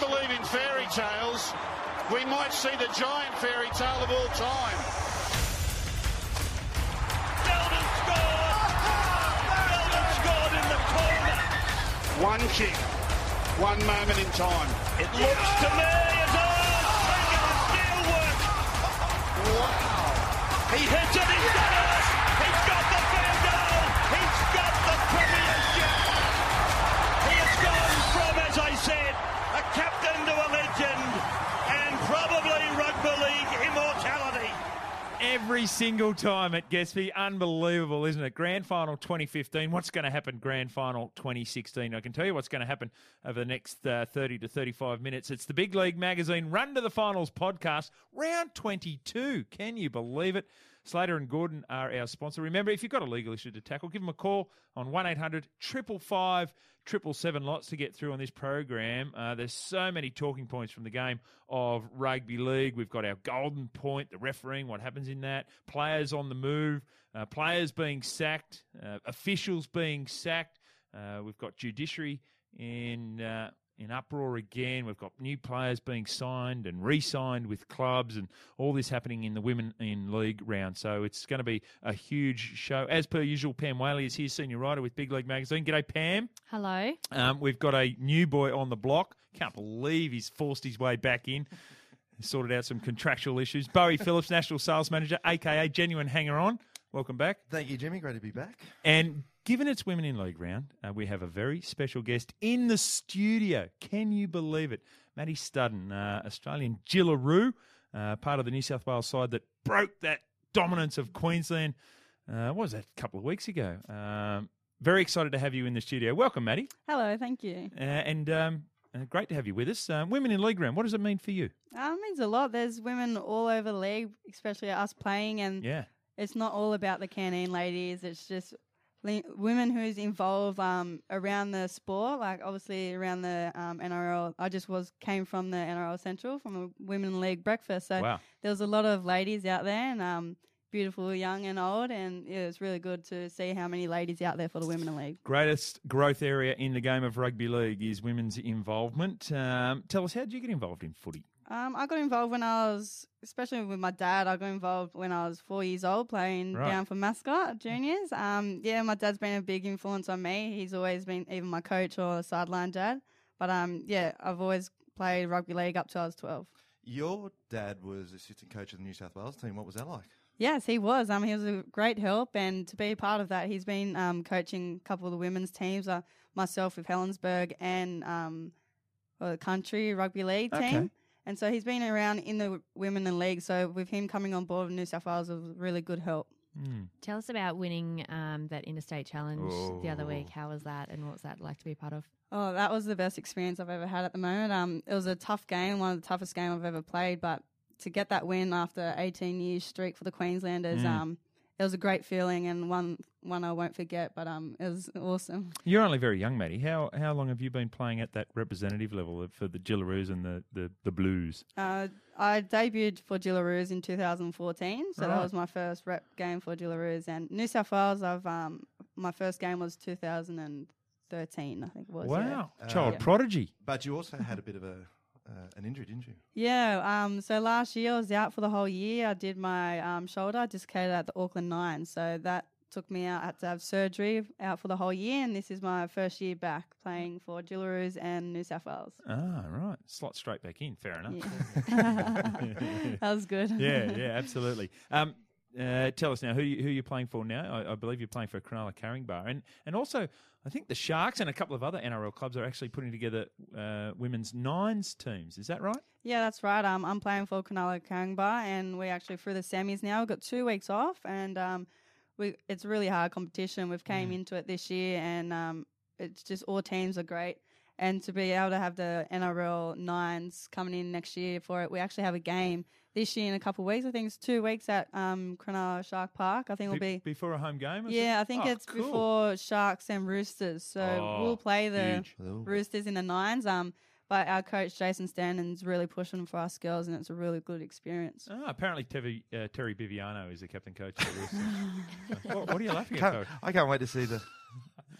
don't believe in fairy tales, we might see the giant fairy tale of all time. Belden scored! Belden scored in the corner! One kick, one moment in time. It looks to me as though the steel work. Wow. He hits it, he's got it! Every single time at Gatsby. Unbelievable, isn't it? Grand final 2015. What's going to happen grand final 2016? I can tell you what's going to happen over the next uh, 30 to 35 minutes. It's the Big League Magazine Run to the Finals podcast, round 22. Can you believe it? Slater and Gordon are our sponsor. Remember, if you've got a legal issue to tackle, give them a call on 1 800 555 777 lots to get through on this program. Uh, there's so many talking points from the game of rugby league. We've got our golden point, the refereeing, what happens in that, players on the move, uh, players being sacked, uh, officials being sacked. Uh, we've got judiciary in uh, in uproar again. We've got new players being signed and re-signed with clubs, and all this happening in the women in league round. So it's going to be a huge show. As per usual, Pam Whaley is here, senior writer with Big League Magazine. G'day, Pam. Hello. Um, we've got a new boy on the block. Can't believe he's forced his way back in. Sorted out some contractual issues. Bowie Phillips, National Sales Manager, aka Genuine Hanger On. Welcome back. Thank you, Jimmy. Great to be back. And given it's Women in League round, uh, we have a very special guest in the studio. Can you believe it? Maddie Studdon, uh, Australian Jillaroo, uh, part of the New South Wales side that broke that dominance of Queensland. Uh, what was that, a couple of weeks ago? Um, very excited to have you in the studio. Welcome, Maddie. Hello, thank you. Uh, and um, uh, great to have you with us. Um, women in League round, what does it mean for you? Uh, it means a lot. There's women all over the league, especially us playing, and Yeah. it's not all about the canine ladies. It's just le- women who's involved um, around the sport, like obviously around the um, NRL. I just was came from the NRL Central from a women league breakfast, so Wow. there was a lot of ladies out there, and um, beautiful, young and old, and it was really good to see how many ladies out there for the women league. Greatest growth area in the game of rugby league is women's involvement. Um, tell us, how did you get involved in footy? Um, I got involved when I was, especially with my dad. I got involved when I was four years old, playing Right. down for mascot juniors. Um, yeah, my dad's been a big influence on me. He's always been even my coach or a sideline dad. But um, yeah, I've always played rugby league up till I was twelve. Your dad was assistant coach of the New South Wales team. What was that like? Yes, he was. Um, he was a great help, and to be a part of that, he's been um, coaching a couple of the women's teams. Uh, myself with Helensburgh and um, well, the country rugby league team. Okay. And so he's been around in the women in league. So with him coming on board with New South Wales was really good help. Tell us about winning um, that interstate challenge the other week. Oh. How was that, and what was that like to be part of? Oh, that was the best experience I've ever had at the moment. Um, it was a tough game, one of the toughest game I've ever played, but to get that win after 18 years streak for the Queenslanders, Mm. um, it was a great feeling and one one I won't forget. But um, it was awesome. You're only very young, Maddie. How how long have you been playing at that representative level for the Jillaroos and the, the, the Blues? Uh, I debuted for Jillaroos in 2014, so Right. that was my first rep game for Jillaroos. And New South Wales, I've um, my first game was 2013, I think it was. yeah. Wow, child Uh, prodigy. But you also had a bit of a uh, an injury, didn't you? Yeah, um, so last year I was out for the whole year. I did my um, shoulder dislocated at the Auckland Nine, so that took me out. I had to have surgery out for the whole year, and this is my first year back playing for Jillaroos and New South Wales. Ah, right. Slot straight back in. Fair enough. that was good. yeah, yeah, absolutely. Um, uh, tell us now who you, who you're playing for now. I, I believe you're playing for Cronulla Caringbah, and and also I think the Sharks and a couple of other NRL clubs are actually putting together uh, women's nines teams. Is that right? Yeah, that's right. Um, I'm playing for Cronulla Caringbah, and we actually through the semis now. We've got two weeks off, and um, we it's really hard competition. We've came into it this year, and um, it's just all teams are great. And to be able to have the NRL nines coming in next year for it, we actually have a game this year in a couple of weeks. I think it's two weeks at um, Cronulla Shark Park. I think it'll Be- be. before a home game. Yeah, it? I think Oh, it's cool. before Sharks and Roosters. So Oh, we'll play the huge. Roosters in the nines. Um, but our coach Jason Stannon's really pushing for us girls, and it's a really good experience. Ah, apparently Tevi, uh, Terry Biviano is the captain coach. of the Roosters. what, what are you laughing at, Can't, Coach? I can't wait to see the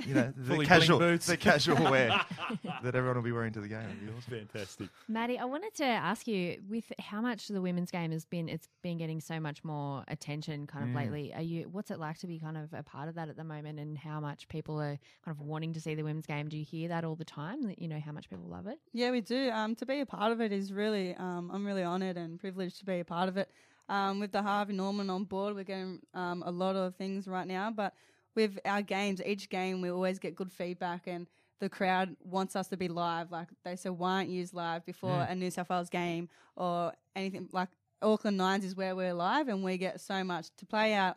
you know, the casual, boots. the casual wear that everyone will be wearing to the game. It'll be awesome. Fantastic. Maddie, I wanted to ask you with how much the women's game has been it's been getting so much more attention kind of Mm. lately. Are you what's it like to be kind of a part of that at the moment and how much people are kind of wanting to see the women's game? Do you hear that all the time? That you know how much people love it? Yeah, we do. Um, to be a part of it is really, um, I'm really honoured and privileged to be a part of it. Um, with the Harvey Norman on board, we're getting um, a lot of things right now. But with our games, each game we always get good feedback, and the crowd wants us to be live. Like they say, why aren't you live before a New South Wales game or anything like Auckland Nines is where we're live, and we get so much to play out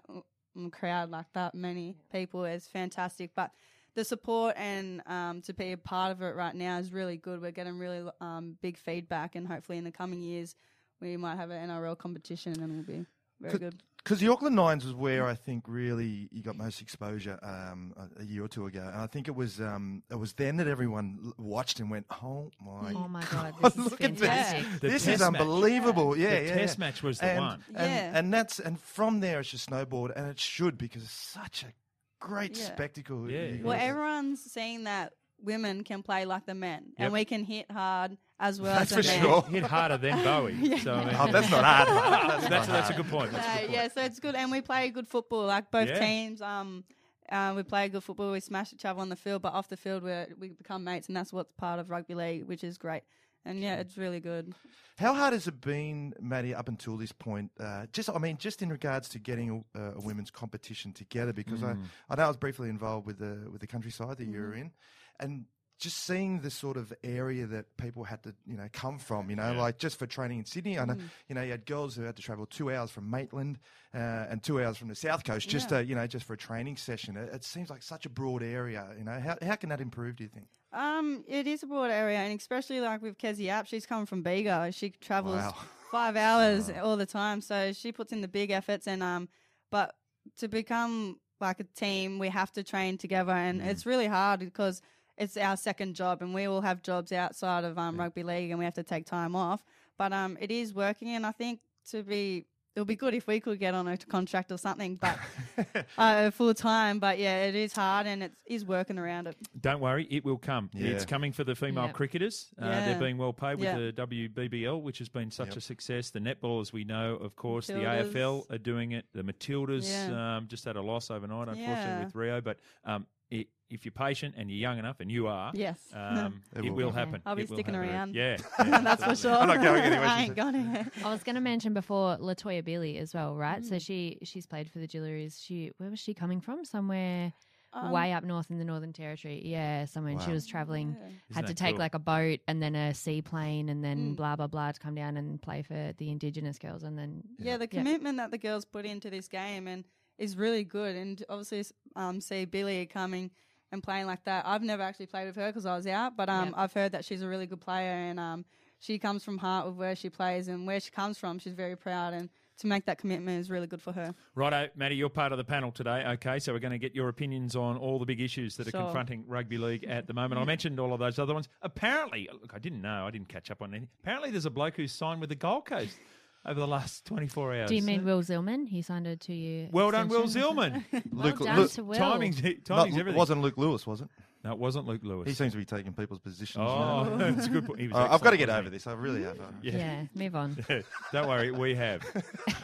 in a crowd like that many people is fantastic. But the support and um, to be a part of it right now is really good. We're getting really um, big feedback, and hopefully in the coming years we might have an NRL competition, and it'll be very good. Because the Auckland Nines was where I think really you got most exposure um, a, a year or two ago, and I think it was um, it was then that everyone watched and went, "Oh my, Oh my god, God, this is look at this! fantastic. The this test is match. unbelievable!" Yeah, the yeah, test yeah. match was the and, one. and, Yeah. and that's and from there it's just snowboard, and it should because it's such a great Yeah. spectacle. Yeah. Well, everyone's saying that women can play like the men, Yep. and we can hit hard as well That's as for men. sure. Hit harder than Bowie. So, I mean, Oh, that's not hard. That's, that's, not that's, a good point. That's a good point. yeah, so it's good, and we play good football. Like both Yeah. teams, um, uh, we play good football. We smash each other on the field, but off the field, we we become mates, and that's what's part of rugby league, which is great. And yeah, it's really good. How hard has it been, Maddie, up until this point? Uh, just, I mean, just in regards to getting a, a women's competition together, because Mm. I, I know I was briefly involved with the with the countryside that you were Mm-hmm. in, and just seeing the sort of area that people had to, you know, come from, you know, Yeah. like just for training in Sydney. I know, Mm. you know, you had girls who had to travel two hours from Maitland uh, and two hours from the south coast just Yeah. to, you know, just for a training session. It, it seems like such a broad area. You know, how how can that improve? Do you think? Um, it is a broad area, and especially like with Kezie Apps, she's coming from Bega. She travels Wow. five hours all the time, so she puts in the big efforts. And um, but to become like a team, we have to train together, and it's really hard because it's our second job, and we all have jobs outside of um, rugby league, and we have to take time off. But um, it is working, and I think to be. It would be good if we could get on a contract or something, but uh, full time. But yeah, it is hard, and it is working around it. Don't worry, it will come. Yeah. It's coming for the female Yeah. cricketers. Uh, Yeah. they're being well paid with Yeah. the WBBL, which has been such Yep. a success. The netball, as we know, of course, the AFL are doing it. The Matildas Yeah. um, just had a loss overnight, unfortunately, Yeah. with Rio. But um, i if you're patient and you're young enough, and you are, Yes. um, It it will will be. happen. I'll be It sticking happen. around. Yeah, That's for sure. I'm not going anywhere, I ain't said. got it. I was going to mention before Latoya Billy as well, right? So she she's played for the Jillaroos. She where was she coming from? Somewhere Um, way up north in the Northern Territory. Yeah, somewhere. and She was traveling, Yeah. had to take cool? like a boat and then a seaplane and then Mm. blah blah blah to come down and play for the Indigenous girls and then Yeah, the Yeah. commitment that the girls put into this game and is really good. And obviously, um, see Billy coming and playing like that. I've never actually played with her because I was out, but um, Yep. I've heard that she's a really good player and um, she comes from heart with where she plays and where she comes from. She's very proud and to make that commitment is really good for her. Righto, Maddie, you're part of the panel today. Okay, so we're going to get your opinions on all the big issues that are confronting rugby league at the moment. I mentioned all of those other ones. Apparently, look, I didn't know, I didn't catch up on anything. Apparently, there's a bloke who's signed with the Gold Coast over the last 24 hours. Do you mean Will Zillman? He signed a two year. Well done, Will Zillman. Well Luke- done Luke- to Will. timing's, Not- timing's it everything. wasn't Luke Lewis, was it? No, it wasn't Luke Lewis. He seems to be taking people's positions. oh, now. that's a good point. Uh, I've got to get over this. I really have. Yeah. Yeah, move on. Don't worry, we have.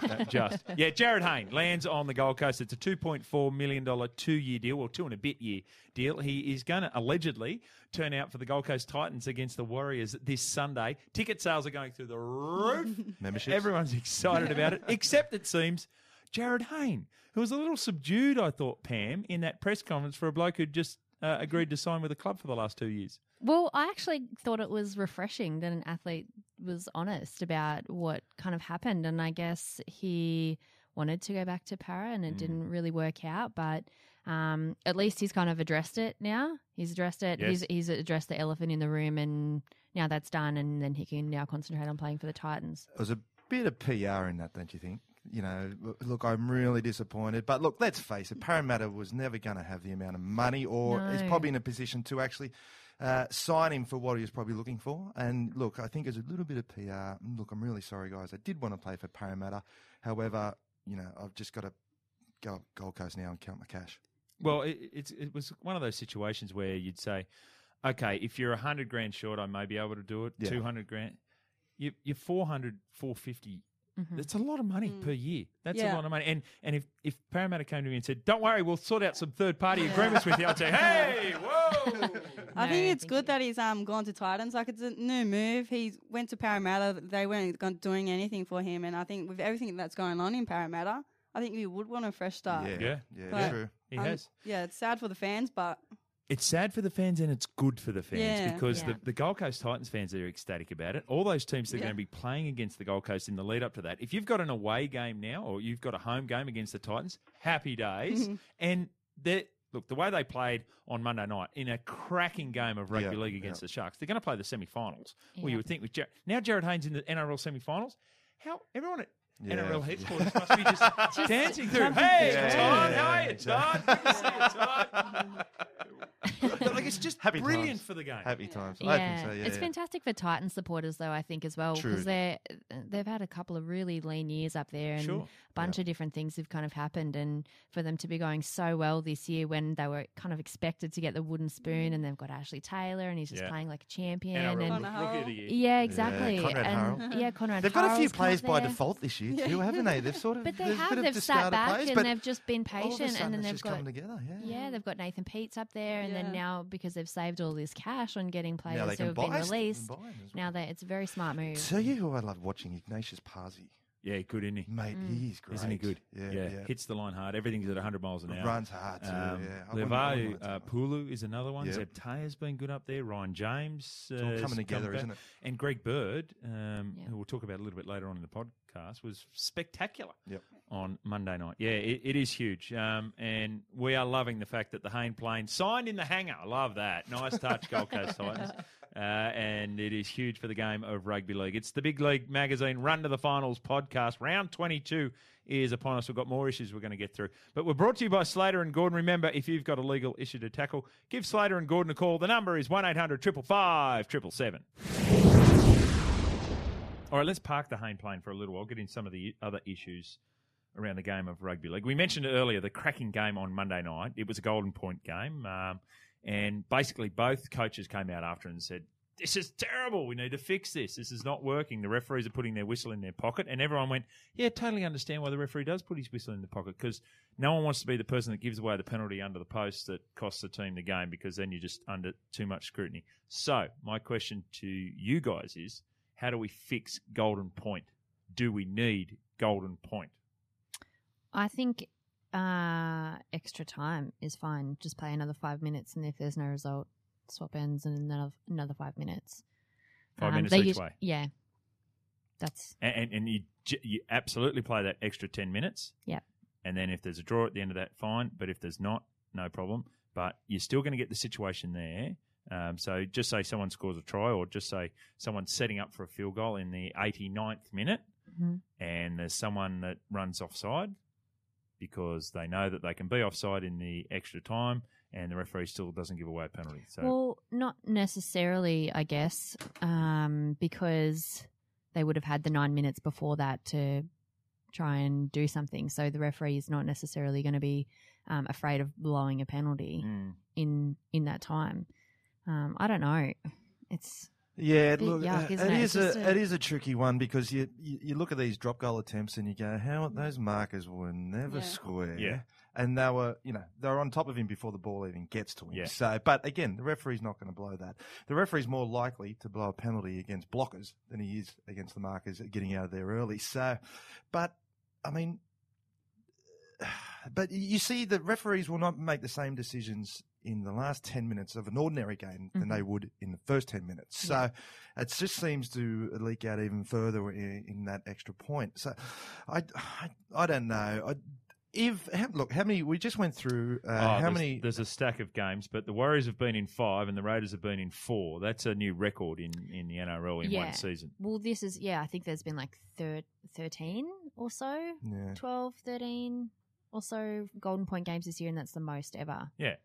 Uh, just. Yeah, Jarryd Hayne lands on the Gold Coast. It's a $2.4 million two year deal, or two and a bit year deal. He is going to allegedly turn out for the Gold Coast Titans against the Warriors this Sunday. Ticket sales are going through the roof. Memberships? Everyone's excited about it, except it seems Jarryd Hayne, who was a little subdued, I thought, Pam, in that press conference for a bloke who just uh, agreed to sign with the club for the last two years. Well, I actually thought it was refreshing that an athlete was honest about what kind of happened. And I guess he wanted to go back to Parra and it didn't really work out. But um, at least he's kind of addressed it now. He's addressed it. Yes. He's, he's addressed the elephant in the room. And now that's done. And then he can now concentrate on playing for the Titans. There's a bit of PR in that, don't you think? You know, look, I'm really disappointed. But look, let's face it, Parramatta was never going to have the amount of money or is probably in a position to actually uh, sign him for what he was probably looking for. And look, I think there's a little bit of PR. Look, I'm really sorry, guys. I did want to play for Parramatta. However, you know, I've just got to go up Gold Coast now and count my cash. Well, it, it's it was one of those situations where you'd say, okay, if you're a hundred grand short, I may be able to do it. Yeah. Two hundred grand, you, you're 400, 450. Mhm. That's a lot of money per year. That's a lot of money. And and if, if Parramatta came to me and said, "Don't worry, we'll sort out some third party agreements with you," I'd say, "Hey, whoa!" I No, think it's good you. that he's um gone to Titans. Like it's a new move. He went to Parramatta. They weren't gon- doing anything for him, and I think with everything that's going on in Parramatta, I think you would want a fresh start. Yeah, Yeah. yeah, But- true. He Um, has. Yeah, it's sad for the fans, but It's sad for the fans and it's good for the fans Yeah. because Yeah. the, the Gold Coast Titans fans are ecstatic about it. All those teams that are Yeah. going to be playing against the Gold Coast in the lead up to that. If you've got an away game now or you've got a home game against the Titans, happy days. Mm-hmm. and they look the way they played on Monday night in a cracking game of rugby Yeah, league against yeah. the Sharks. They're going to play the semi-finals. Well, you would think with Jarryd, now Jarryd Hayne's in the NRL semi-finals. How everyone at Yeah. NRL headquarters must be just, dancing through. Hey, through. Todd, Yeah, yeah, how are you, yeah. Todd? Good to see you, Todd. like it's just Happy brilliant times. for the game. Happy times. Yeah, I think so. Yeah, it's yeah. fantastic for Titan supporters, though. I think as well because they they've had a couple of really lean years up there, and Sure. a bunch of different things have kind of happened. And for them to be going so well this year, when they were kind of expected to get the wooden spoon, and they've got Ashley Taylor, and he's just Yeah. playing like a champion, NRL and Connor Rookie of the Year. yeah, exactly, Konrad and Hurrell. yeah, Konrad. They've got a few Hurrell's players by default this year too, haven't they? They've sort of. But they have. bit They've sat back players, and they've just been all of a patient, and then they've just got coming together. Yeah, yeah, they've got Nathan Peats up there, and Yeah. then now because they've saved all this cash on getting players who have been released, buy 'em as now that it's a very smart move. Tell you who I love watching Agnatius Paasi. Yeah, good, isn't he? Mate, Mm. he's great. Isn't he good? Yeah, yeah. Hits the line hard. Everything's at 100 miles an hour. Runs hard too. Um, yeah. I wouldn't- I wouldn't uh. Pulu is another one. Yeah. Zeb Taia's been good up there. Ryan James. Uh, all coming come together, back. isn't it? And Greg Bird, um, Yeah. who we'll talk about a little bit later on in the podcast, was spectacular Yep. on Monday night. Yeah, it, it is huge. Um, and we are loving the fact that the Hayne plane signed in the hangar. I love that. Nice touch, Gold Coast Titans. Uh, and it is huge for the game of rugby league. It's the Big League Magazine Run to the Finals podcast. Round 22 is upon us. We've got more issues we're going to get through. But we're brought to you by Slater and Gordon. Remember, if you've got a legal issue to tackle, give Slater and Gordon a call. The number is 1 800 555 777. All right, let's park the Hayne plane for a little while, get in some of the other issues around the game of rugby league. We mentioned earlier, the cracking game on Monday night. It was a golden point game. Um, and basically, both coaches came out after and said, This is terrible. We need to fix this. This is not working. The referees are putting their whistle in their pocket. And everyone went, Yeah, totally understand why the referee does put his whistle in the pocket because no one wants to be the person that gives away the penalty under the post that costs the team the game because then you're just under too much scrutiny. So, my question to you guys is how do we fix golden point? Do we need golden point? I think uh, extra time is fine. Just play another five minutes, and if there's no result, swap ends and another another five minutes. Five Um, minutes each us- way. Yeah, that's And, and, and you, you absolutely play that extra 10 minutes. Yeah, And then if there's a draw at the end of that, fine. But if there's not, no problem. But you're still going to get the situation there. Um, so just say someone scores a try, or just say someone's setting up for a field goal in the 89th minute, Mhm. and there's someone that runs offside because they know that they can be offside in the extra time, and the referee still doesn't give away a penalty. So well, not necessarily, I guess, um, because they would have had the nine minutes before that to try and do something. So the referee is not necessarily going to be um, afraid of blowing a penalty Mm. in in that time. Um, I don't know. It's Yeah, bit look, yuck, uh, isn't it it? is It's a, a- it is a tricky one because you, you you look at these drop goal attempts and you go, how those markers were never Yeah. square. Yeah. and they were you know they were on top of him before the ball even gets to him. Yeah. So, but again, the referee's not going to blow that. The referee's more likely to blow a penalty against blockers than he is against the markers getting out of there early. So, but I mean. But you see, the referees will not make the same decisions in the last 10 minutes of an ordinary game than they would in the first 10 minutes. So it just seems to leak out even further in, in that extra point. So I, I, I don't know. I, if look, how many we just went through? Uh, Oh, how there's, many? There's a stack of games, but the Warriors have been in five and the Raiders have been in four. That's a new record in, in the NRL in Yeah. one season. well, this is yeah. I think there's been like thir- thirteen or so, Yeah. 12, 13 or so golden point games this year, and that's the most ever. Yeah.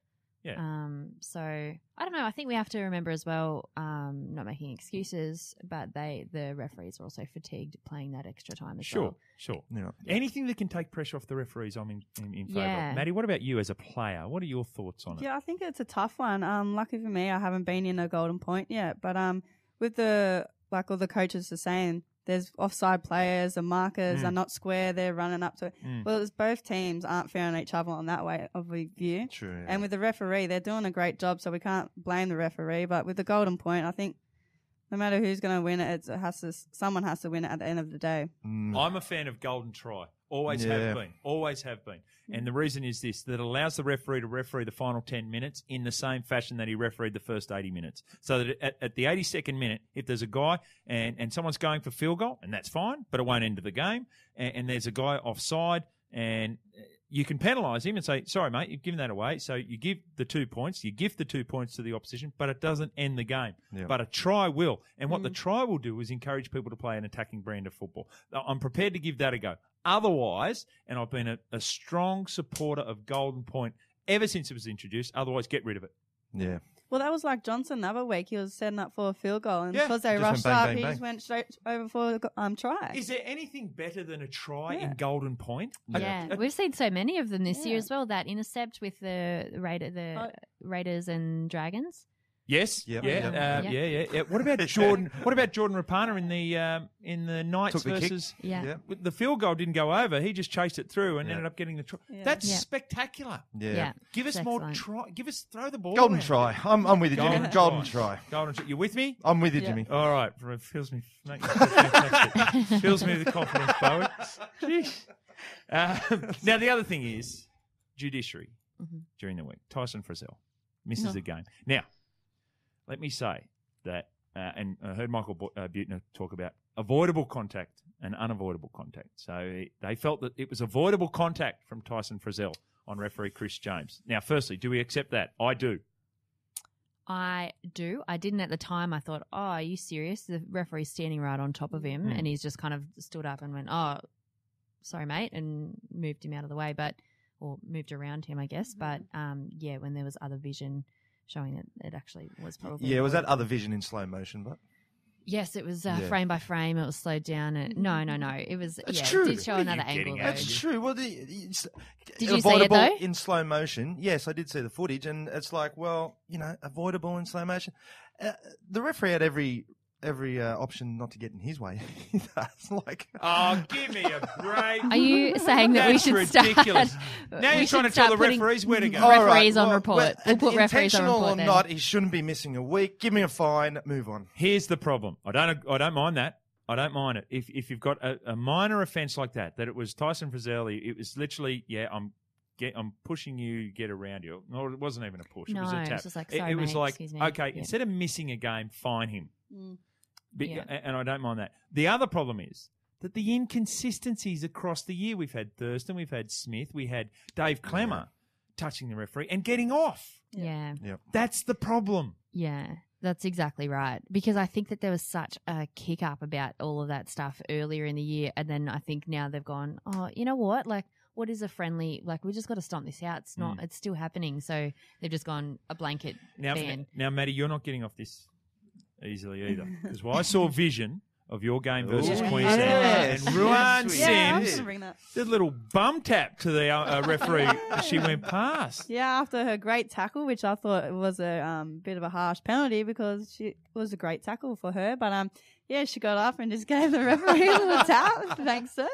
Yeah. Um, so I don't know. I think we have to remember as well, um, not making excuses, but they the referees are also fatigued playing that extra time as Sure, well. sure. sure. Yeah. Anything that can take pressure off the referees, I'm in, in, in favour Yeah. of. Maddie, what about you as a player? What are your thoughts on it? Yeah, I think it's a tough one. Um, lucky for me, I haven't been in a golden point yet. But um, with the like all the coaches are saying, there's offside players, the markers Mm. are not square. They're running up to it. Mm. Well, it's both teams aren't fair on each other on that way of a view. True. yeah. And with the referee, they're doing a great job, so we can't blame the referee. But with the golden point, I think no matter who's going to win it, it's, it has to someone has to win it at the end of the day. Mm. I'm a fan of golden try. Always Yeah. have been. Always have been. And the mm. reason is this that allows the referee to referee the final 10 minutes in the same fashion that he refereed the first 80 minutes. So that at, at the 82nd minute, if there's a guy and, and someone's going for field goal, and that's fine, but it won't end the game, and, and there's a guy offside, and you can penalise him and say, sorry, mate, you've given that away. So you give the two points, you give the two points to the opposition, but it doesn't end the game. Yeah. But a try will. And what the mm. try will do is encourage people to play an attacking brand of football. I'm prepared to give that a go. Otherwise, and I've been a, a strong supporter of Golden Point ever since it was introduced, otherwise, get rid of it. yeah. Well, that was like Johnson the other week. He was setting up for a field goal, and Yeah, because they just went rushed bang, up, bang, he bang. just went straight over for a go- um try. Is there anything better than a try Yeah. in Golden Point? Yeah, A- a- we've seen so many of them this year as well. That intercept with the Raider, the Oh. Raiders and Dragons. Yes. Yep, Yeah. yep. Uh, Yep. yeah. Yeah. Yeah. What about Jordan? what about Jordan Rapana in the um, in the Knights Took the kick. versus? Yeah. Yeah. The field goal didn't go over. He just chased it through and Yeah. ended up getting the try. Yeah. That's Yeah. spectacular. Yeah. Yeah. Give us It's more excellent. try. Give us throw the ball. Golden around. try. I'm, I'm with you, Jimmy. Golden, Golden try. try. Golden try. You with me? I'm with you, Yeah. Jimmy. All right. It fills me. Mate, fills me with confidence, Bowen. Jeez. Um, now the other thing is judiciary Mhm. during the week. Tyson Frizell misses No. a game. Now, let me say that, uh, and I heard Michael Bo- uh, Buettner talk about avoidable contact and unavoidable contact. So they felt that it was avoidable contact from Tyson Frizell on referee Chris James. Now, firstly, do we accept that? I do. I do. I didn't at the time. I thought, oh, are you serious? The referee's standing right on top of him, Mm. and he's just kind of stood up and went, oh, sorry, mate, and moved him out of the way, but or moved around him, I guess. But um, yeah, when there was other vision showing that it actually was probably Yeah, was that other vision in slow motion? But Yes, it was uh, Yeah. frame by frame. It was slowed down. And, no, no, no. It was That's yeah. true. It did show are another angle. though. That's true. Well, the, it's Did you see it, though? in slow motion? Yes, I did see the footage, and it's like, well, you know, avoidable in slow motion. Uh, the referee had every every uh, option not to get in his way. That's like, Oh, give me a break. Are you saying that we That's should ridiculous. start? Now you're trying to tell start the referees where to go. All right, Referees on well, report. well, we'll put referees on intentional report. or then. not, he shouldn't be missing a week. Give me a fine. Move on. Here's the problem. I don't. I don't mind that. I don't mind it. If if you've got a, a minor offence like that, that it was Tyson Frizzelli, it was literally, yeah, I'm get, I'm pushing you, get around you. No, it wasn't even a push. it was No, a it tap. was just like, It- "Sorry, it, was mate, like, excuse me." okay, Yeah. instead of missing a game, fine him. Mm. But, Yeah. And I don't mind that. The other problem is that the inconsistencies across the year. We've had Thurston, we've had Smith, we had Dave Klemmer touching the referee and getting off. Yeah. That's the problem. Yeah, that's exactly right. Because I think that there was such a kick up about all of that stuff earlier in the year. And then I think now they've gone, oh, you know what? Like, what is a friendly, like, we just got to stomp this out. It's not, mm. it's still happening. So they've just gone a blanket Now, ban. now, Maddie, you're not getting off this easily either. Because I saw vision of your game versus Ooh, Queensland yes. and Ruan Yes, we Yeah, Sims just gonna bring that. did a little bum tap to the uh, uh, referee as she went past. Yeah, after her great tackle, which I thought was a um, bit of a harsh penalty because she it was a great tackle for her. But um, yeah, she got up and just gave the referee a little tap. Thanks, sir.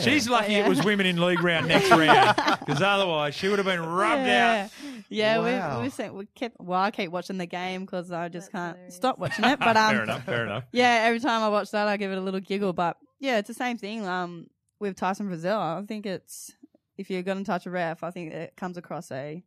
She's lucky Yeah. it was women in league round next round because otherwise she would have been rubbed yeah. out. Yeah, Wow. we we, sent, we kept. Well, I keep watching the game because I just That's can't hilarious. stop watching it. But um, fair enough, fair enough. yeah, every time I watch that, I give it a little giggle. But yeah, it's the same thing. Um, with Tyson Brazil, I think it's if you're going to touch a ref, I think it comes across a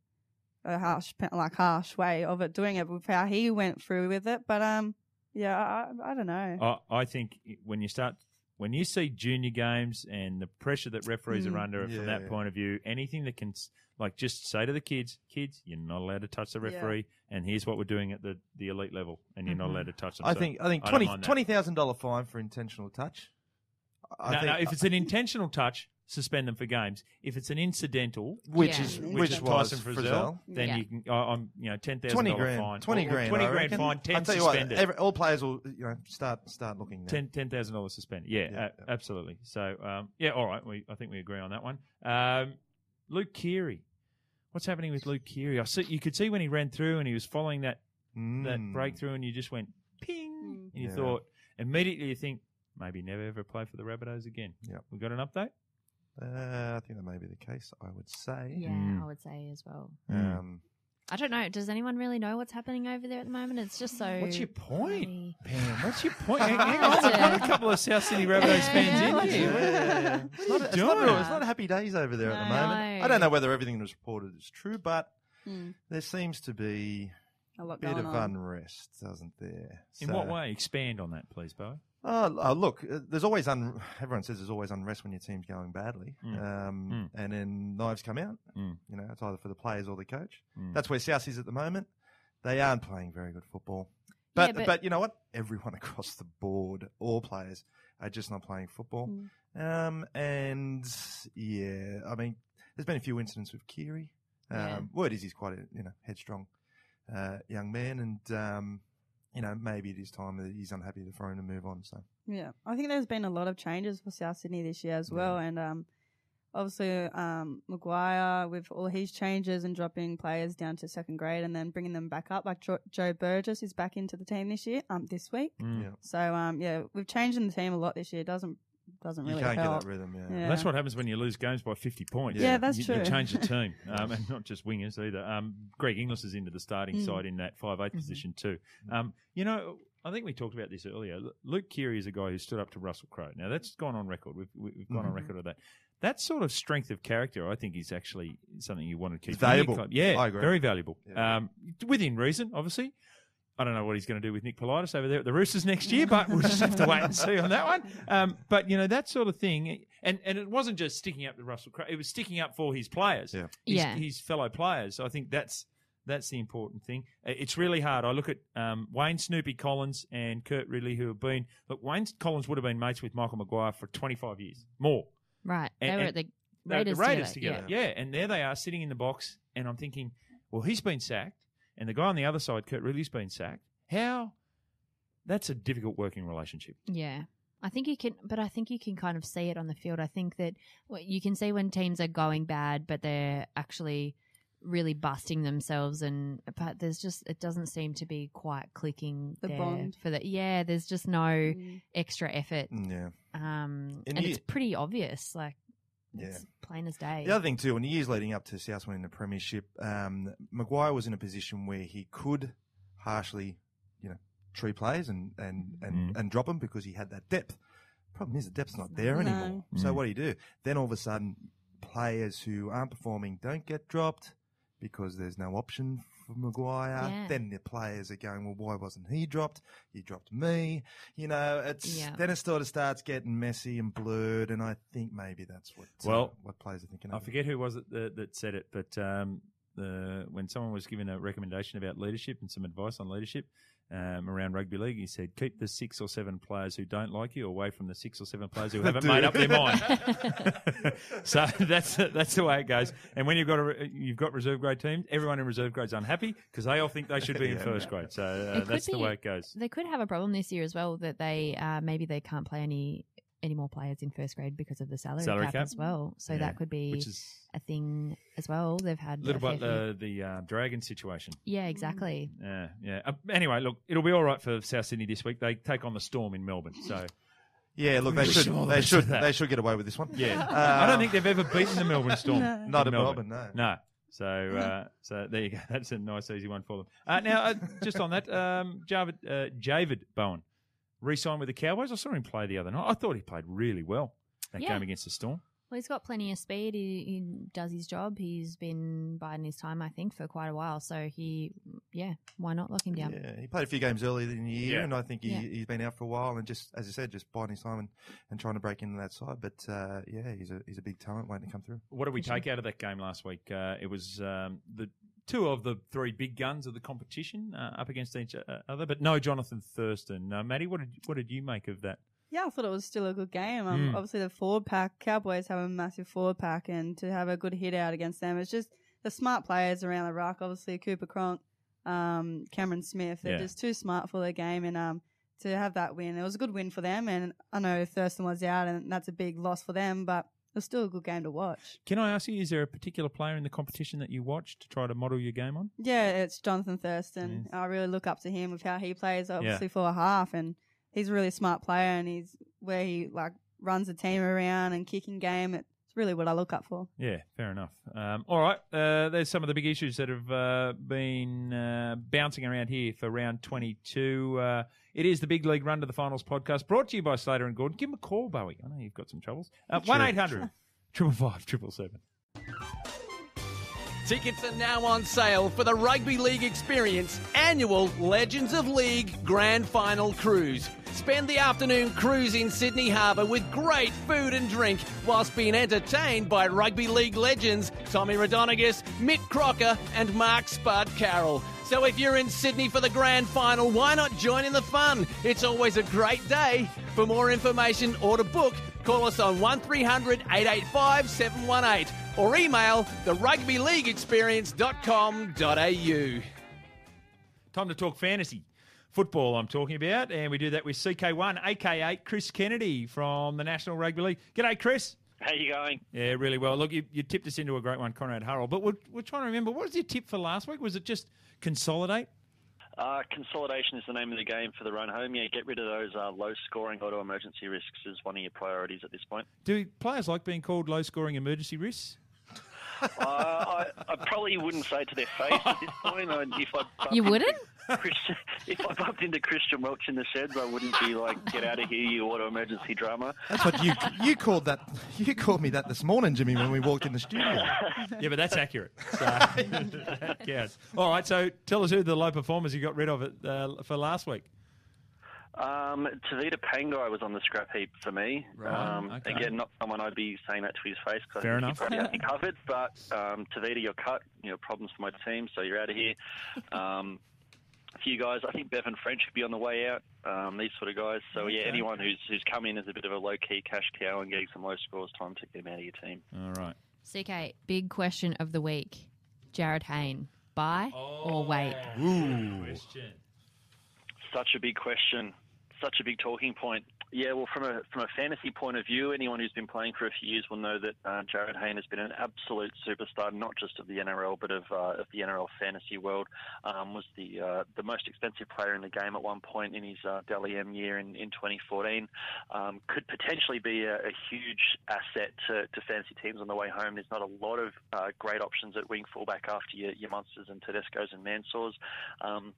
a harsh, like harsh way of it doing it with how he went through with it. But um, yeah, I, I don't know. I, I think when you start, when you see junior games and the pressure that referees are Mm. under from that Yeah. point of view, anything that can, like, just say to the kids, kids, you're not allowed to touch the Yeah. referee, and here's what we're doing at the, the elite level, and you're not Mhm. allowed to touch them. I So think I think I don't twenty mind that. twenty thousand dollar fine for intentional touch. I no, think, no, if it's an intentional touch, suspend them for games. If it's an incidental, Which Yeah. is Which which, was was Tyson Frizell, Frizell. then Yeah. you can. I I'm you know ten thousand Twenty dollar grand, fine, twenty Or- grand, twenty I grand reckon. fine, ten I'll tell you suspended. what, every, all players will you know start start looking. Now. Ten ten thousand dollars suspended. Yeah, Yeah, a- yeah. absolutely. So um, yeah, all right. We I think we agree on that one. Um, Luke Keary, what's happening with Luke Keary? I see you could see when he ran through and he was following that that Mm. breakthrough, and you just went ping, and you Yeah. thought immediately you think maybe never ever play for the Rabbitohs again. Yep. We got an update. Uh, I think that may be the case. I would say. Yeah, Mm. I would say as well. Um, I don't know. Does anyone really know what's happening over there at the moment? It's just so. What's your point? bloody- Pam, what's your point? Hang hang on, we've got a couple of South Sydney Rabbitohs fans in here. your- yeah. It's not, it's, not doing? real, it's not happy days over there at the No. moment. No. I don't know whether everything that's reported is true, but Mm, there seems to be a lot bit going of on. unrest, doesn't there? In So- what way? Expand on that, please, Bo. Oh, oh, look, uh, there's always un- everyone says there's always unrest when your team's going badly, Mm. um, Mm. and then knives come out. Mm. You know, it's either for the players or the coach. Mm. That's where South is at the moment. They aren't playing very good football, Yeah, but, but- but you know what? Everyone across the board, all players, are just not playing football. Mm. Um, and yeah, I mean, there's been a few incidents with Keary. Um, Yeah. Word is he's quite a you know headstrong uh, young man, and um, you know maybe it is time that he's unhappy to throw him to move on. So. Yeah, I think there's been a lot of changes for South Sydney this year as well, and um, obviously um, Maguire with all his changes and dropping players down to second grade and then bringing them back up, like jo- Joe Burgess is back into the team this year, um, this week. Mm. Yeah. So um, yeah, we've changed in the team a lot this year. It doesn't doesn't really you can't help. get that rhythm, yeah. Yeah. That's what happens when you lose games by 50 points. Yeah, that's you, true. You change the team, um, and not just wingers either. Um, Greg Inglis is into the starting Mm. side in that 5'8 Mm-hmm. position too. Um, you know, I think we talked about this earlier. Luke Keary is a guy who stood up to Russell Crowe. Now, that's gone on record. We've, we've gone on Mhm. record of that. That sort of strength of character, I think, is actually something you want to keep. It's valuable. Yeah, I agree. very valuable. Yeah. Um, within reason, obviously. I don't know what he's going to do with Nick Politis over there at the Roosters next year, but we'll just have to wait and see on that one. Um, but you know that sort of thing, and and it wasn't just sticking up to Russell Crowe; it was sticking up for his players, Yeah. his, Yeah. his fellow players. So I think that's that's the important thing. It's really hard. I look at um, Wayne Snoopy Collins and Kurt Ridley, who have been look. Wayne Collins would have been mates with Michael Maguire for twenty five years more. Right. And- they were at the Raiders, the Raiders together. together. Yeah. and there they are sitting in the box, and I'm thinking, well, he's been sacked, and the guy on the other side, Kurt Ridley's been sacked. How? That's a difficult working relationship. Yeah. I think you can, but I think you can kind of see it on the field. I think that well, you can see when teams are going bad, but they're actually really busting themselves, and but there's just it doesn't seem to be quite clicking The there bond. for the yeah. There's just no Mm. extra effort, Mm, Yeah. um, And and you- it's pretty obvious, like Yeah. it's plain as day. The other thing too, in the years leading up to South winning the premiership, um, Maguire was in a position where he could harshly, you know, tree players and and and, Mm. and drop them because he had that depth. Problem is, the depth's not there No. anymore. So Mm. what do you do? Then all of a sudden, players who aren't performing don't get dropped because there's no option for Maguire. Yeah. Then the players are going, well, why wasn't he dropped? You dropped me. You know, it's Yeah. then it sort of starts getting messy and blurred, and I think maybe that's what uh, Well, what players are thinking. I of. forget who was it that, that said it, but um, the, when someone was given a recommendation about leadership and some advice on leadership um, around rugby league, he said, keep the six or seven players who don't like you away from the six or seven players who haven't made up their mind. so that's that's the way it goes. And when you've got a, you've got reserve grade teams, everyone in reserve grade's unhappy because they all think they should be in Yeah. first grade. So uh, could that's the way it goes. They could have a problem this year as well that they uh, maybe they can't play any any more players in first grade because of the salary, Salary cap, cap? as well. So Yeah, that could be a thing as well. They've had a little a bit fair uh, the uh, dragon situation. yeah, exactly. Yeah, yeah. Uh, anyway, look, it'll be all right for South Sydney this week. They take on the Storm in Melbourne. So Yeah, look, they should sure they that's should they should get away with this one. yeah, Uh, I don't think they've ever beaten the Melbourne Storm. No. not in in Melbourne, no. No. So, uh, so there you go. That's a nice, easy one for them. Uh, now, uh, just on that, um, Javid, uh, Javid Bowen re-signed with the Cowboys. I saw him play the other night. I thought he played really well that Yeah. game against the Storm. Well, he's got plenty of speed. He, he does his job. He's been biding his time, I think, for quite a while. So he, yeah, why not lock him down? Yeah, he played a few games earlier in the year, Yeah. and I think he, Yeah. he's been out for a while and just, as I said, just biding his time and, and trying to break into that side. But uh, yeah, he's a he's a big talent waiting to come through. What did we For sure. take out of that game last week? Uh, it was um, the two of the three big guns of the competition uh, up against each uh, other, but no Jonathan Thurston. Uh, Maddie, what did what did you make of that? Yeah, I thought it was still a good game. Um, Mm. Obviously, the forward pack, Cowboys have a massive forward pack, and to have a good hit out against them, it's just the smart players around the ruck. Obviously, Cooper Cronk, um, Cameron Smith, they're Yeah. just too smart for their game, and um, to have that win, it was a good win for them. And I know Thurston was out, and that's a big loss for them, but it was still a good game to watch. Can I ask you, is there a particular player in the competition that you watch to try to model your game on? Yeah, it's Jonathan Thurston. I really look up to him with how he plays, Yeah. obviously for a half, and he's a really smart player, and he's where he like runs the team around and kicking game. It's really what I look up for. Yeah, fair enough. Um, all right, uh, there's some of the big issues that have uh, been uh, bouncing around here for round 22. It is the Big League Run to the Finals podcast brought to you by Slater and Gordon. Give him a call, Bowie. I know you've got some troubles. Uh, 1 800 555 777. Tickets are now on sale for the Rugby League Experience annual Legends of League Grand Final Cruise. Spend the afternoon cruising Sydney Harbour with great food and drink whilst being entertained by Rugby League legends Tommy Raudonikis, Mick Crocker, and Mark Spud Carroll. So if you're in Sydney for the grand final, why not join in the fun? It's always a great day. For more information or to book, call us on 1300 885 718 or email the rugbyleagueexperience.com.au. Time to talk fantasy football, I'm talking about. And we do that with CK1, aka Chris Kennedy from the National Rugby League. G'day, Chris. How you going? Yeah, really well. Look, you, you tipped us into a great one, Konrad Hurrell. But we're, we're trying to remember, what was your tip for last week? Was it just consolidate? Uh, consolidation is the name of the game for the run home. Yeah, get rid of those uh, low-scoring auto emergency risks is one of your priorities at this point. Do players like being called low scoring emergency risks? Uh, I, I probably wouldn't say it to their face at this point. I, if I bumped You into wouldn't? Christian, if I bumped into Christian Welch in the sheds, I wouldn't be like, "Get out of here, you auto emergency drama." That's what you you called that. You called me that this morning, Jimmy, when we walked in the studio. Yeah, but that's accurate. So, yes. All right, so tell us who the low performers you got rid of it, uh, for last week. Um, Tevita Pangai was on the scrap heap for me. Right, Um, okay. Again, not someone I'd be saying that to his face because Fair I enough. think he'd probably have me covered. But um, Tevita, you're cut. You know, problems for my team, so you're out of here. Um, a few guys, I think Bevan French could be on the way out. Um, these sort of guys. So yeah, anyone who's who's come in as a bit of a low key cash cow and getting some low scores, time to get them out of your team. All right. CK, big question of the week. Jarryd Hayne, buy or wait? Question. Such a big question. Such a big talking point. Yeah, well, from a from a fantasy point of view, anyone who's been playing for a few years will know that uh, Jarryd Hayne has been an absolute superstar, not just of the NRL but of uh, of the NRL fantasy world. Um, was the uh, the most expensive player in the game at one point in his uh, Dally M year in, in 2014. Um, could potentially be a, a huge asset to, to fantasy teams on the way home. There's not a lot of uh, great options at wing fullback after your, your Monsters and Tedesco's and Mansours. Um,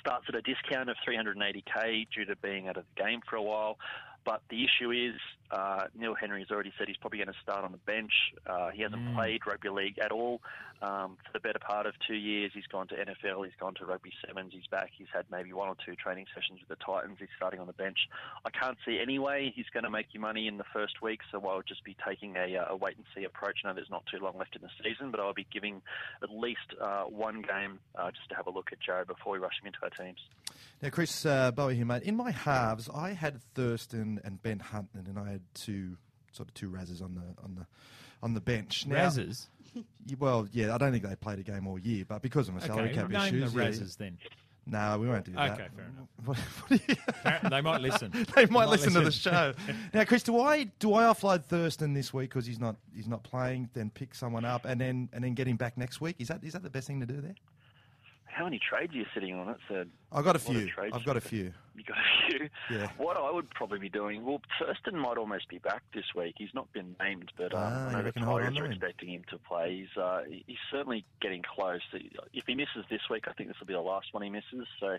starts at a discount of 380k due to being out of the game for a while. But the issue is, uh, Neil Henry has already said he's probably going to start on the bench. Uh, he hasn't played rugby league at all um, for the better part of two years. He's gone to NFL, he's gone to rugby sevens, he's back. He's had maybe one or two training sessions with the Titans. He's starting on the bench. I can't see any way he's going to make you money in the first week, so I'll just be taking a, uh, a wait and see approach. I know there's not too long left in the season, but I'll be giving at least uh, one game uh, just to have a look at Jarryd before we rush him into our teams. Now, Chris uh, Bowie here, mate. In my halves, I had Thurston and Ben Hunt, and I had two sort of two razzes on the on the on the bench. Now, Razzers. Well, yeah, I don't think they played a game all year, but because of my salary Okay, cap name the issues, yeah, Razzers then. No, we won't do that. Okay, fair enough. What- what do you- Apparently They might listen. they might listen to the show. now, Chris, do I do I offload Thurston this week because he's not he's not playing? Then pick someone up and then and then get him back next week. Is that is that the best thing to do there? How many trades are you sitting on? That's a I've got a few. I've got a few. You got a few. Yeah. What I would probably be doing, well, Thurston might almost be back this week. He's not been named, but um, Ah, I know the reckon hold Tigers are expecting him to play. He's uh, he's certainly getting close. If he misses this week, I think this will be the last one he misses. So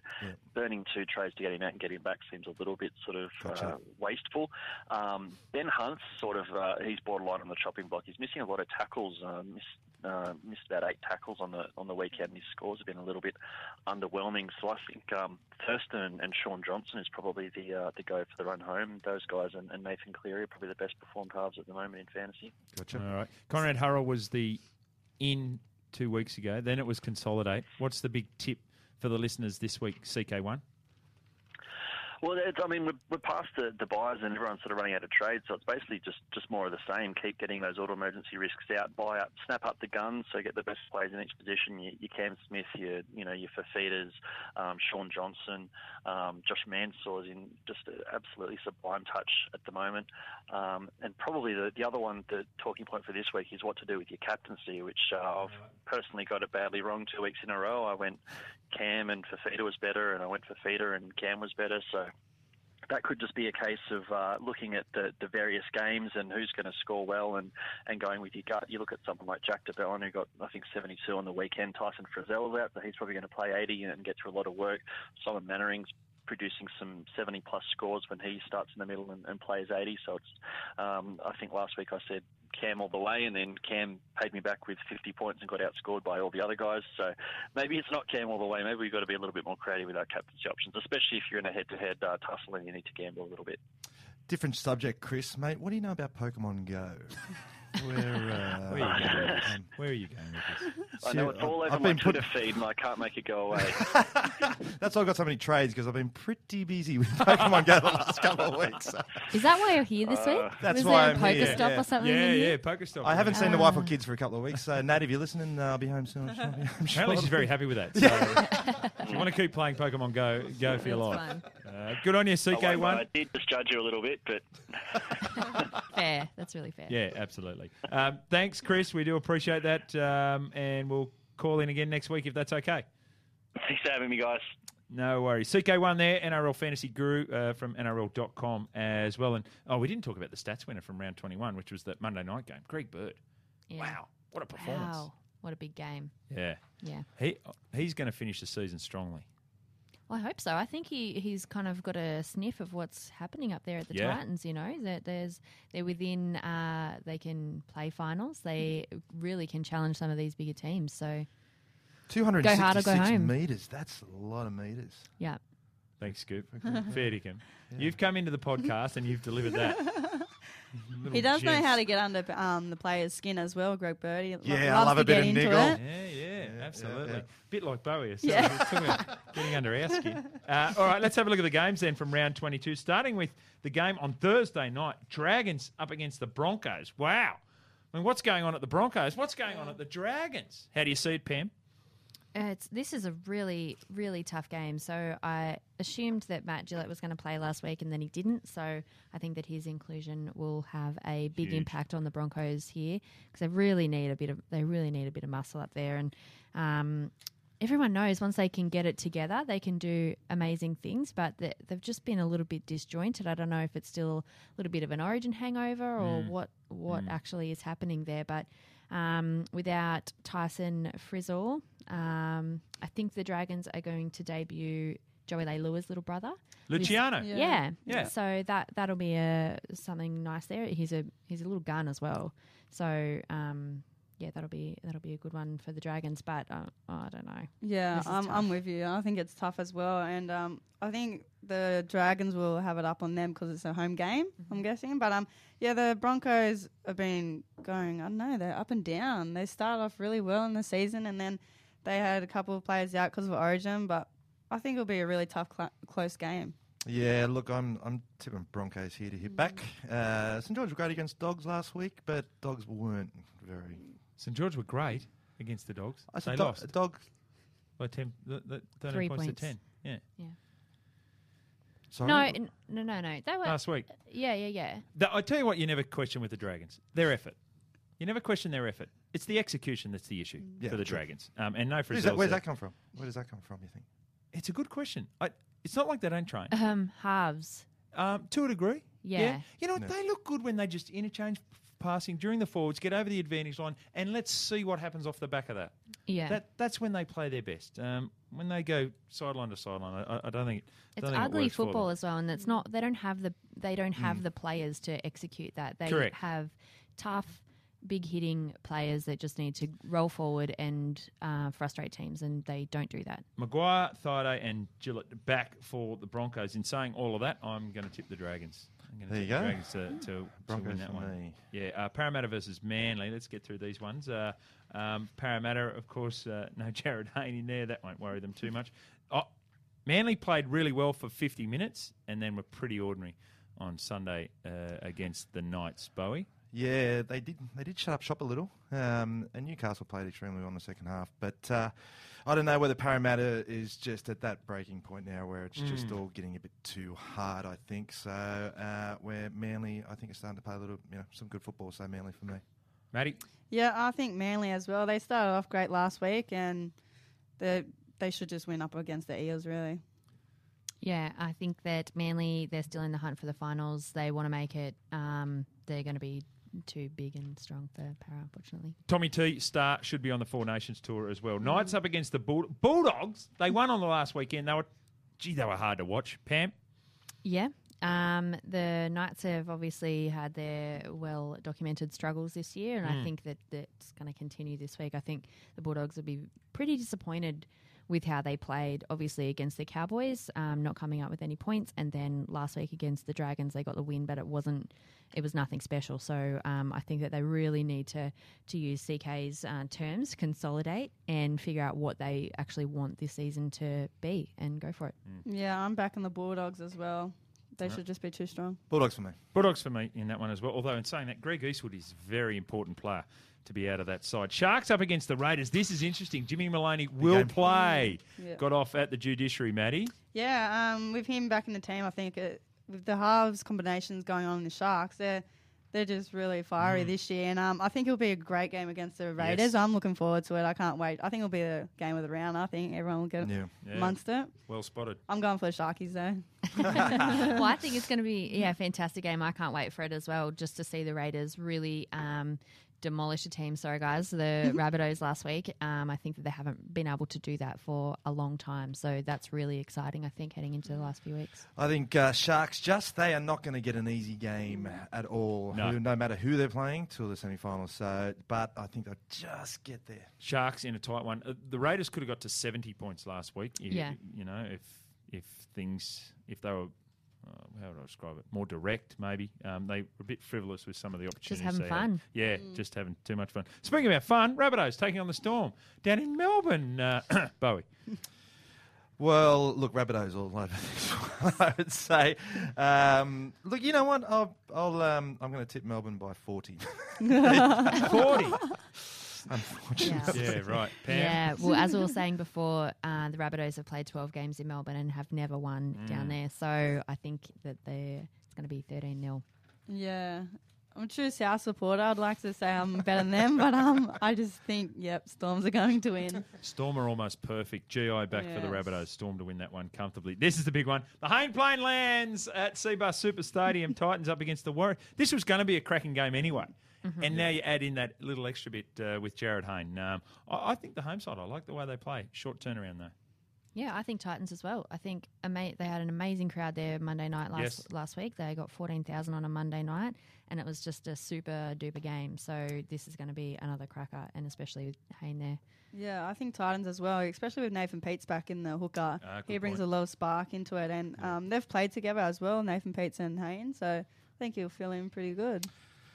burning two trades to get him out and get him back seems a little bit sort of Gotcha. uh, wasteful. Um, ben Hunt's sort of uh, he's borderline on the chopping block. He's missing a lot of tackles. Uh, missed, uh, missed about eight tackles on the on the weekend. His scores have been a little bit underwhelming. So I think um, Thurston and Shaun Johnson is probably the uh, the go for the run home. Those guys and, and Nathan Cleary are probably the best performed halves at the moment in fantasy. Gotcha. All right. Konrad Hurrell was the in two weeks ago. Then it was consolidate. What's the big tip for the listeners this week, CK1? Well, I mean, we're, we're past the, the buyers and everyone's sort of running out of trade, so it's basically just, just more of the same. Keep getting those auto emergency risks out, buy up, snap up the guns, so get the best players in each position. Your, Cam Smith, your you know your Fifitas, um, Shaun Johnson, um, Josh Mansour's in just absolutely sublime touch at the moment. Um, and probably the, the other one, the talking point for this week is what to do with your captaincy, which uh, I've personally got it badly wrong two weeks in a row. I went Cam and Fifita was better, and I went Fifita and Cam was better. So that could just be a case of uh, looking at the, the various games and who's going to score well and, and going with your gut. You look at someone like Jack de Belin, who got, I think, 72 on the weekend. Tyson Frizell was out, so he's probably going to play 80 and get through a lot of work. Simon Mannering's producing some 70 plus scores when he starts in the middle and, and plays 80. So it's, um, I think last week I said Cam all the way, and then Cam paid me back with 50 points and got outscored by all the other guys. So maybe it's not Cam all the way. Maybe we've got to be a little bit more creative with our captaincy options, especially if you're in a head-to-head uh, tussle and you need to gamble a little bit. Different subject, Chris, mate. What do you know about Pokemon Go? Where, uh, Where are you going? um, Where are you going with this? I know it's all over I've my been put- Twitter feed, and I can't make it go away. That's why I've got so many trades because I've been pretty busy with Pokemon Go the last couple of weeks. So Is that why you're here this week? Uh, That's Was why there a I'm poker here, stop yeah. or something? Yeah, in here? yeah, Pokestop. I haven't seen the wife or Ah. kids for a couple of weeks. So Nat, if you're listening, uh, I'll be home soon. I'm sure. I'm sure. Apparently, she's very happy with that. So if you want to keep playing Pokemon Go, go for your life. Uh, good on you, I, CK1. I did misjudge you a little bit, but Fair. That's really fair. Yeah, absolutely. Um, thanks, Chris. We do appreciate that. Um, and we'll call in again next week if that's okay. thanks for having me, guys. No worries. CK1 there, NRL Fantasy Guru uh, from NRL.com as well. And oh, we didn't talk about the stats winner from round 21, which was that Monday night game. Greg Bird. Yeah. Wow. What a performance. Wow. What a big game. Yeah. Yeah. He He's going to finish the season strongly. Well, I hope so. I think he, he's kind of got a sniff of what's happening up there at the Yeah. Titans. You know that there's they're within. Uh, they can play finals. They really can challenge some of these bigger teams. So 266 Go hard or go home. meters. That's a lot of meters. yeah, Thanks, Scoop. Fair dinkum. You've come into the podcast and you've delivered that. He does know how to get under um, the player's skin as well, Greg Bird. He lo- Yeah, I love to a bit of into niggle. it. Yeah, yeah, absolutely. yeah. Bit like Bowie. So Yeah. we're talking about getting under our skin. Uh, all right, let's have a look at the games then from round 22, starting with the game on Thursday night. Dragons up against the Broncos. Wow. I mean, what's going on at the Broncos? What's going on at the Dragons? How do you see it, Pam? Uh, it's this is a really really tough game. So I assumed that Matt Gillett was going to play last week, and then he didn't. So I think that his inclusion will have a big Huge. impact on the Broncos here because they really need a bit of they really need a bit of muscle up there, and um, everyone knows once they can get it together, they can do amazing things. But they, they've just been a little bit disjointed. I don't know if it's still a little bit of an Origin hangover or what what actually is happening there, but. Um, without Tyson Frizell, um, I think the Dragons are going to debut Joey Leilua's little brother. Luciano. Yeah. Yeah. Yeah. So that that'll be a something nice there. He's a he's a little gun as well. So um, yeah, that'll be that'll be a good one for the Dragons. But uh, I don't know. Yeah, I'm, tough. I'm with you. I think it's tough as well, and um, I think the Dragons will have it up on them because it's a home game. Mm-hmm. I'm guessing, but um, yeah, the Broncos have been going. I don't know, they're up and down. They start off really well in the season, and then they had a couple of players out because of Origin. But I think it'll be a really tough, cl- close game. Yeah, look, I'm I'm tipping Broncos here to hit back. Uh, St George were great against Dogs last week, but Dogs weren't very. St George were great against the Dogs. I they said dog, lost dog. by 10, the, the 13 Three points, points. to 10. Yeah. Yeah. Sorry, No, n- no, no, no. They were. Last week. yeah, yeah, yeah. The, I tell you what, you never question with the Dragons their effort. You never question their effort. It's the execution that's the issue Yeah, for the true. Dragons. Um, and no, Where's Frizell's that, where's that come from? Where does that come from? You think? It's a good question. I, it's not like they don't train. Um, halves. Um, to a degree. Yeah. You know, what? They look good when they just interchange p- passing during the forwards, get over the advantage line, and let's see what happens off the back of that. Yeah. That that's when they play their best. Um, when they go sideline to sideline, I, I don't think It's don't think it ugly for football as well, and it's not. They don't have the. They don't have the players to execute that. They Correct. have tough, big hitting players that just need to roll forward and uh, frustrate teams, and they don't do that. McGuire, Thaiday, and Gillett back for the Broncos. In saying all of that, I'm going to tip the Dragons. I'm going to There tip you the go. Dragons to, to, to win that one. me. Yeah, uh, Parramatta versus Manly. Let's get through these ones. Uh, um, Parramatta, of course, uh, no Jarryd Hayne in there. That won't worry them too much. Oh, Manly played really well for 50 minutes and then were pretty ordinary on Sunday uh, against the Knights. Bowie. Yeah, they did. They did shut up shop a little, um, and Newcastle played extremely well in the second half. But uh, I don't know whether Parramatta is just at that breaking point now where it's just all getting a bit too hard. I think so. Uh, where Manly, I think, is starting to play a little, you know, some good football. So Manly for me. Maddie? Yeah, I think Manly as well. They started off great last week, and they they should just win up against the Eels. Really. Yeah, I think that Manly, they're still in the hunt for the finals. They want to make it. Um, they're going to be too big and strong for Para, unfortunately. Tommy T Star should be on the Four Nations tour as well. Knights up against the Bull- Bulldogs. They won on the last weekend. They were, gee, they were hard to watch. Pam, Yeah. Um, the Knights have obviously had their well documented struggles this year, and I think that that's going to continue this week. I think the Bulldogs will be pretty disappointed with how they played, obviously, against the Cowboys, um, not coming up with any points. And then last week against the Dragons, they got the win, but it wasn't, it was nothing special. So um, I think that they really need to, to use CK's uh, terms, consolidate, and figure out what they actually want this season to be and go for it. Yeah, I'm back on the Bulldogs as well. They should just be too strong. Bulldogs for me. Bulldogs for me in that one as well. Although, in saying that, Greg Eastwood is a very important player to be out of that side. Sharks up against the Raiders. This is interesting. Jimmy Maloney will play. Yeah. Got off at the judiciary, Maddie. Yeah, um, with him back in the team, I think it, with the halves combinations going on in the Sharks, they're they're just really fiery this year, and um, I think it'll be a great game against the Raiders. Yes. I'm looking forward to it. I can't wait. I think it'll be the game of the round. I think everyone will get Yeah. Yeah. amongst it. Well spotted. I'm going for the Sharkies though. well, I think it's going to be yeah, a fantastic game. I can't wait for it as well, just to see the Raiders really um, demolish a team. Sorry, guys, the Rabbitohs last week. Um, I think that they haven't been able to do that for a long time, so that's really exciting. I think heading into the last few weeks. I think uh, Sharks just they are not going to get an easy game at all, No. who- no matter who they're playing till the semi-finals. So, but I think they'll just get there. Sharks in a tight one. Uh, the Raiders could have got to 70 points last week. You, Yeah. You know, if if things, if they were, how would I describe it? More direct, maybe. Um, they were a bit frivolous with some of the opportunities. Just having they had. fun. Yeah, just having too much fun. Speaking about fun, Rabbitohs taking on the Storm down in Melbourne. Uh, Bowie. Well, look, Rabbitohs all over this one, I would say. Um, look, you know what? I'll, I'll, um, I'm going to tip Melbourne by 40. 40. Unfortunately. yeah, right. Pam. Yeah, well, as we were saying before, uh, the Rabbitohs have played 12 games in Melbourne and have never won down there. So I think that they're, it's going to be 13 0. Yeah. I'm a true South supporter. I'd like to say I'm better than them, but um, I just think, yep, Storms are going to win. Storm are almost perfect. GI back for the Yes. Rabbitohs. Storm to win that one comfortably. This is the big one. The Hayne Plane lands at Cbus Super Stadium. Titans up against the Warriors. This was going to be a cracking game anyway. And now you add in that little extra bit uh, with Jarryd Hayne. Um, I, I think the home side, I like the way they play. Short turnaround, though. Yeah, I think Titans as well. I think ama- they had an amazing crowd there Monday night last Yes. last week. They got fourteen thousand on a Monday night, and it was just a super duper game. So this is going to be another cracker, and especially with Hayne there. Yeah, I think Titans as well, especially with Nathan Peats back in the hooker. Ah, he brings point. a lot of spark into it, and um, they've played together as well, Nathan Peats and Hayne. So I think he'll fill in pretty good.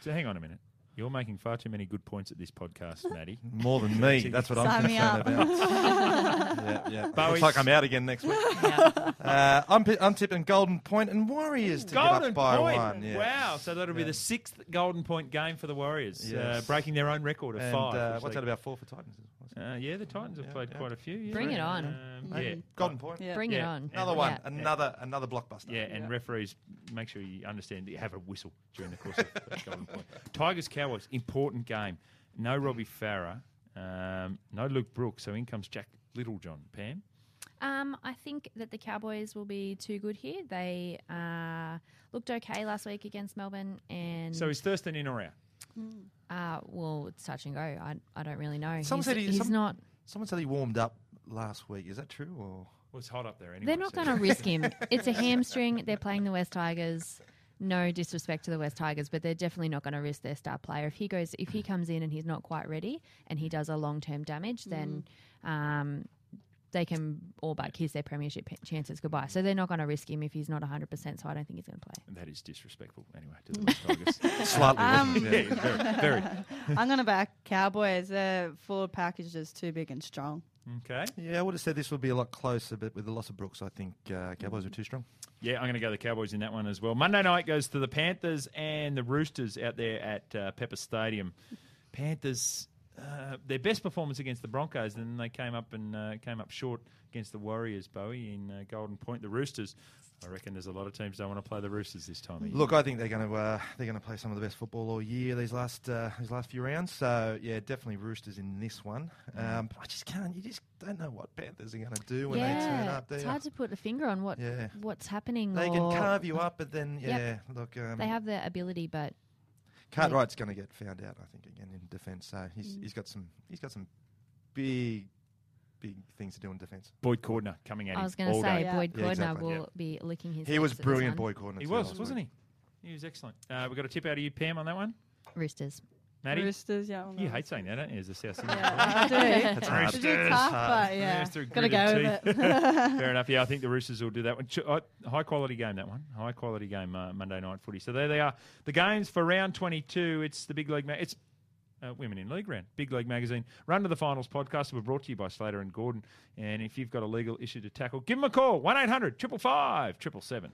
So hang on a minute. You're making far too many good points at this podcast, Maddie. More than me. That's what I'm Sign concerned up. about. yeah, yeah. Bowie's- Looks like I'm out again next week. Uh, I'm, pi- I'm tipping Golden Point and Warriors to get up by point. one. Yeah. Wow. So that'll be the sixth golden point game for the Warriors, uh, breaking their own record of And five. uh, what's they- that about four for Titans? Uh, yeah, the Titans have Yeah, played yeah. quite a few. Yeah. Bring it on. Um, yeah. Golden Point. Yeah. Bring it on. Another one. Yeah. Another another blockbuster. Yeah, and Yeah. referees make sure you understand that you have a whistle during the course of that golden point. Tigers Cowboys important game. No Robbie Farah, um, no Luke Brooks, so in comes Jack Littlejohn. Pam, Um, I think that the Cowboys will be too good here. They uh, looked okay last week against Melbourne, and so is Thurston in or out? Uh, well, it's touch and go. I, I don't really know. Someone he's said he- he's some- not. Someone said he warmed up last week. Is that true? Or Well, it's hot up there anyway. They're not so- going to risk him. It's a hamstring. They're playing the West Tigers. No disrespect to the West Tigers, but they're definitely not going to risk their star player. If he goes, if he comes in and he's not quite ready, and he does a long term damage, then um, they can all but kiss their premiership p- chances goodbye. So they're not going to risk him if he's not 100. percent So I don't think he's going to play. And that is disrespectful anyway to the West Tigers. slightly? Um, yeah. very, very. I'm going to back Cowboys. Their forward pack is too big and strong. Okay. Yeah, I would have said this would be a lot closer, but with the loss of Brooks, I think uh, Cowboys are too strong. Yeah, I'm going to go the Cowboys in that one as well. Monday night goes to the Panthers and the Roosters out there at uh, Pepper Stadium. Panthers, uh, their best performance against the Broncos, and then they came up and uh, came up short against the Warriors, Bowie in uh, Golden Point. The Roosters, I reckon, there's a lot of teams don't want to play the Roosters this time. Of year. Look, I think they're going to uh, they're going to play some of the best football all year these last uh, these last few rounds. So yeah, definitely Roosters in this one. Um, I just can't. You just don't know what Panthers are going to do when they turn yeah, up. do it's hard to put a finger on what Yeah. what's happening. They can carve you up, but then yeah, Yep. look, um, They have the ability, but Cartwright's going to get found out. I think again in defence. So he's Mm. he's got some he's got some big big things to do in defence. Boyd Cordner coming at him. I was going to say day. Boyd Yeah, Cordner exactly, will yeah. be licking his. He was lips at this brilliant. Boyd Cordner. He was, wasn't he? He was excellent. Uh, we got a tip out of you, Pam, on that one. Roosters. Maddie, Roosters, yeah. you hate saying that, don't you? As a South Sydney. Yeah, I do. That's hard. It's a bit tough, but yeah, Yes, gotta go with it. Fair enough. Yeah, I think the Roosters will do that one. Ch- uh, High quality game, that one. High quality game, uh, Monday night footy. So there they are. The games for round 22. It's the Big League. Ma- it's uh, Women in League round. Big League Magazine. Run to the Finals podcast. We're brought to you by Slater and Gordon. And if you've got a legal issue to tackle, give them a call. 1 800 555 777.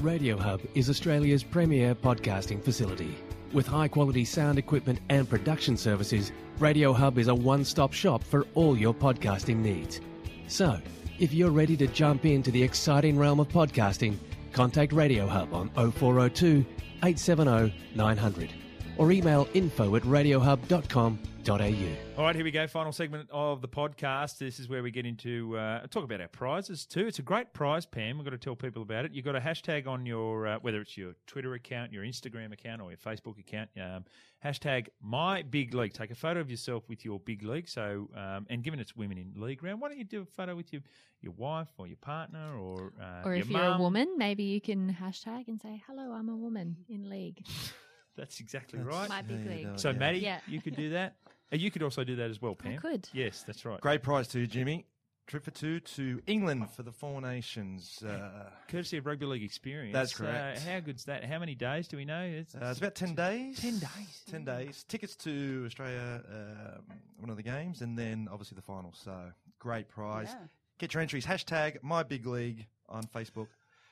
Radio Hub is Australia's premier podcasting facility. With high quality sound equipment and production services, Radio Hub is a one stop shop for all your podcasting needs. So, if you're ready to jump into the exciting realm of podcasting, contact Radio Hub on 0402 870 900 or email info at radiohub.com.au. All right, here we go. Final segment of the podcast. This is where we get into uh, talk about our prizes too. It's a great prize, Pam. We've got to tell people about it. You've got a hashtag on your uh, whether it's your Twitter account, your Instagram account, or your Facebook account. Um, hashtag my big league. Take a photo of yourself with your big league. So, um, and given it's women in league round, why don't you do a photo with your your wife or your partner or uh, Or your if you're a woman, maybe you can hashtag and say, "Hello, I'm a woman in league." That's exactly That's- right. My big league. go. So, Yeah. Maddie, Yeah. you could do that. And you could also do that as well, Pam. could. Yes, that's right. Great prize too, Jimmy. Trip for two to England for the Four Nations. Uh, Courtesy of Rugby League Experience. That's Uh, correct. how good's that? How many days do we know? It's, Uh, it's about 10 days. 10 days. 10 days. Tickets to Australia, um, one of the games, and then obviously the final. So great prize. Yeah. Get your entries. Hashtag my big league on Facebook,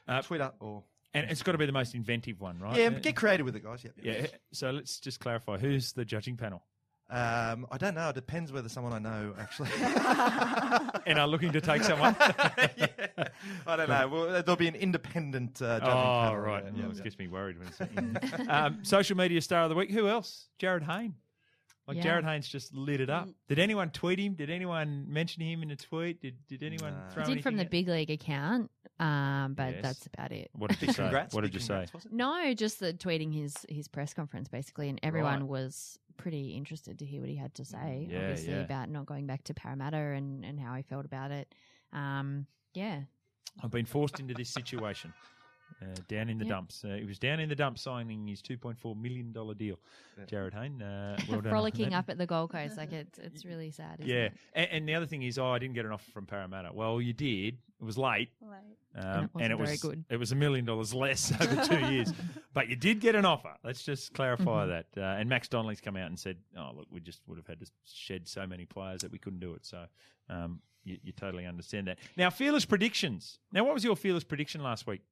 Uh, Twitter, or. And it's got to be the most inventive one, right? Yeah, get creative with it, guys. Yep, yeah. So let's just clarify who's the judging panel Um, I don't know. It depends whether someone I know actually. and are looking to take someone. yeah. I don't know. Well, there'll be an independent uh, judging oh, panel. right. Yeah, Yeah, yeah, it yeah. gets me worried when it's um, social media star of the week. Who else? Jarryd Hayne. Like Yeah. Jarryd Hayne's just lit it up. Did anyone tweet him? Did anyone mention him in a tweet? Did Did anyone No. throw I did from the at- big league account, um, but Yes. that's about it. What did you say? congrats. What did you say? congrats, was? No, just the tweeting his his press conference basically, and everyone Right. was pretty interested to hear what he had to say. Yeah, obviously yeah. about not going back to Parramatta and and how he felt about it. Um, yeah, I've been forced into this situation. Uh, down in the Yep. dumps. Uh, he was down in the dumps signing his $2.4 million deal. Jarryd Hayne. Uh, well frolicking up at the Gold Coast, like it's it's really sad. Isn't Yeah. it? And, and the other thing is, oh, I didn't get an offer from Parramatta. Well, you did. It was late. Um, And it wasn't was very good. It was a million dollars less over two years, but you did get an offer. Let's just clarify Mm-hmm. that. Uh, and Max Donnelly's come out and said, "Oh, look, we just would have had to shed so many players that we couldn't do it." So um, you, you totally understand that. Now, fearless predictions. Now, what was your fearless prediction last week?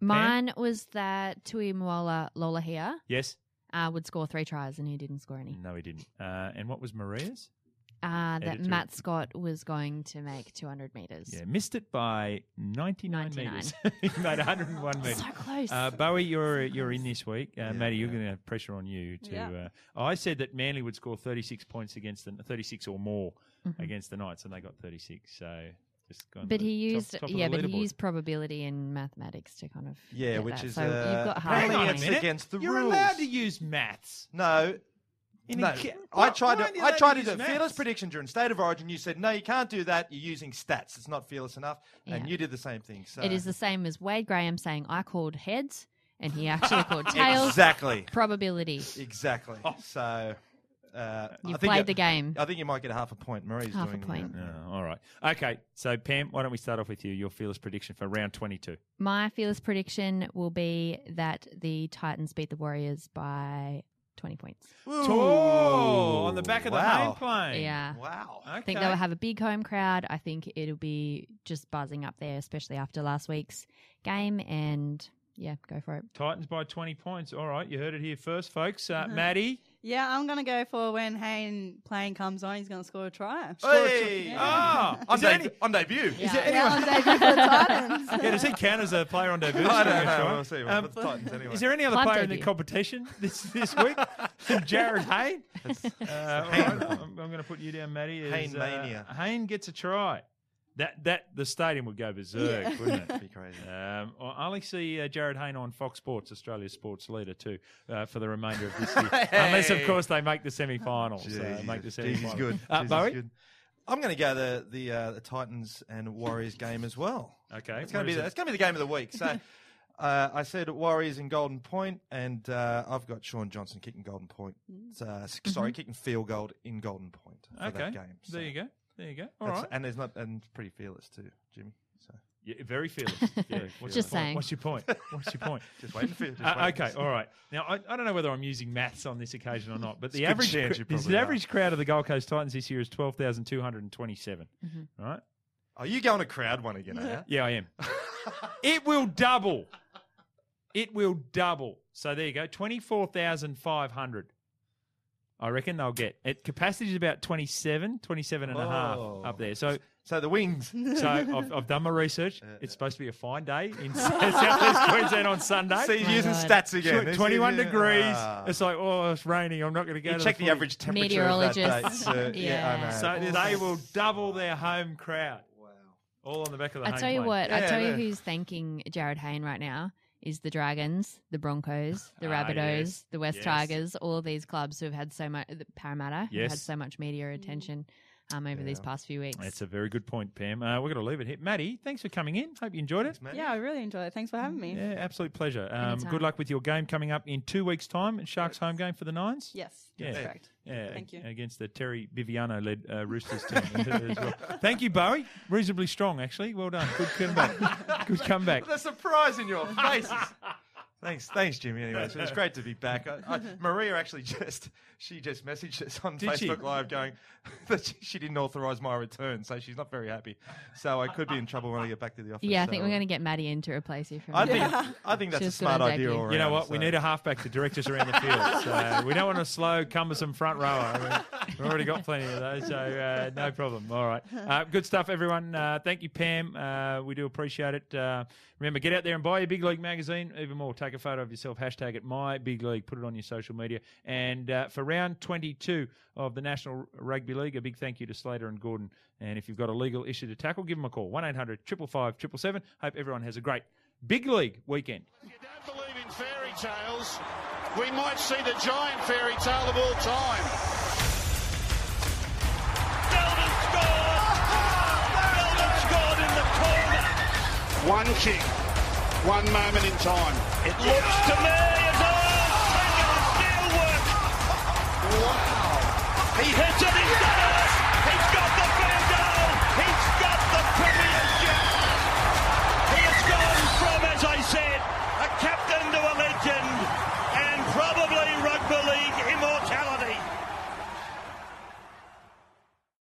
Mine was that Tuimoala Lolohea Yes. uh, would score three tries, and he didn't score any. No, he didn't. Uh, and what was Maria's? Uh, that Editor. Matt Scott was going to make 200 meters. Yeah, missed it by 99, 99. metres. he made 101 metres. So close. Uh, Bowie, you're you're in this week. Uh, Yeah, Maddie, you're going to have pressure on you to. Yeah. Uh, I said that Manly would score 36 points against the 36 or more Mhm. against the Knights, and they got 36. So just gone to But the he used, top of yeah, but he used probability and mathematics to kind of Yeah, get which that. is so uh, you've got apparently half. Hang on a it's minute. against the rules. You're rules. allowed to use maths. No. In a No, ca- I tried to. I tried to do a maths? fearless prediction during State of Origin. You said no, you can't do that. You're using stats. It's not fearless enough, and Yeah. you did the same thing. So It is the same as Wade Graham saying I called heads and he actually called tails. exactly, Probability. exactly. Oh. So Uh, You've I think played you- the game. I think you might get a half a point. Marie's Half a doing the, point. Yeah, all right. Okay, so Pam, why don't we start off with you? Your fearless prediction for round 22. My fearless prediction will be that the Titans beat the Warriors by 20 points. Oh, on the back of the wow. home plane. Yeah. Wow. I think they'll have a big home crowd. I think it'll be just buzzing up there, especially after last week's game. And yeah, go for it. Titans by 20 points. All right, you heard it here first, folks. Uh, Maddie. Yeah, I'm gonna go for when Hayne playing comes on, he's gonna score a try. Hey! Ah, on, is any- on debut. Is there Yeah, anyone? on debut for the Titans. Yeah, does he count as a player on debut? I don't know. try? We'll see. Um, But the Titans anyway. Is there any other Club player in the competition this this week? Jarryd Hayne. Uh, all right, I'm, I'm going to put you down, Maddie. as, Hayne uh, mania. Hayne gets a try. That that the stadium would go berserk, Yeah. wouldn't it? That'd be crazy. Um, I only see uh, Jarryd Hayne on Fox Sports, Australia's sports leader, too, uh, for the remainder of this year. Unless, of course, they make the semi-finals. Uh, make the semi-finals. he's good. Uh, Jesus, Bowie? good. I'm going to go the the, uh, the Titans and Warriors game as well. Okay. It's going to be the, it's going to be the game of the week. So. Uh, I said Warriors in Golden Point, and uh, I've got Shaun Johnson kicking Golden Point. Uh, s- Sorry, kicking field goal in Golden Point for Okay. that game. There you go. There you go. All That's- right. And there's not and pretty fearless too, Jimmy. So Yeah, very fearless. Yeah. What's Just your point? saying. What's your point? What's your point? just waiting for you. Just Uh, waiting. okay, all right. Now I, I don't know whether I'm using maths on this occasion or not, but the It's a good average chance you cr- probably the are. average crowd of the Gold Coast Titans this year is twelve thousand two hundred and twenty-seven. Right? Are you going to crowd one again? Are you? Yeah, I am. it will double. It will double. So there you go, twenty-four thousand five hundred. I reckon they'll get. It capacity is about 27, 27 and a half Oh. up there. So So the wings. so I've, I've done my research. It's supposed to be a fine day in Southwest Queensland on Sunday. See, he's using God. stats again. Tw- Is he? 21 Yeah. degrees. Ah. It's like, oh, it's raining. I'm not going to go You to check the, the footy. average temperature of that day. Meteorologists. So, yeah, Yeah. I know. So It is- they will double their home crowd. Wow. All on the back of the I home tell you plane. what, I Yeah, tell you yeah. who's thanking Jarryd Hayne right now is the Dragons, the Broncos, the Ah, Rabbitohs, yes. the West Yes. Tigers, all of these clubs who have had so much, the Parramatta, who had so much media attention um, over these past few weeks. That's a very good point, Pam. Uh, we're going to leave it here. Maddie, thanks for coming in. Hope you enjoyed it. man. Yeah, I really enjoyed it. Thanks for having me. Yeah, absolute pleasure. Um, good luck with your game coming up in two weeks' time. Sharks home game for the Nines. Yes, Yeah. that's correct. Yeah, Thank you. against the Terry Viviano led uh, Roosters team as well. Thank you, Bowie. Reasonably strong, actually. Well done. Good comeback. Good comeback. The surprise in your faces. Thanks, thanks, Jimmy. Anyway, so it's great to be back. I, I, Maria actually just she just messaged us on Did she? Facebook Live going that she, she didn't authorise my return, so she's not very happy. So I could be in trouble when I get back to the office. yeah, I think so, we're going to get Maddie in to replace you from I now. think I think that's She a smart idea. debut. All You know around, what? We need a halfback to direct us around the field. So we don't want a slow, cumbersome front rower. I mean, we've already got plenty of those, so uh, no problem. All right. Uh, good stuff, everyone. Uh, thank you, Pam. Uh, we do appreciate it. Remember, get out there and buy your Big League magazine. Even more, take a photo of yourself, hashtag it My Big League, put it on your social media. And uh, for round 22 of the National Rugby League, a big thank you to Slater and Gordon. And if you've got a legal issue to tackle, give them a call 1 800 555 777. Hope everyone has a great Big League weekend. If you don't believe in fairy tales, we might see the giant fairy tale of all time. One kick, one moment in time. It looks to me as though Taylor still work. Wow. He hits it, he's done it!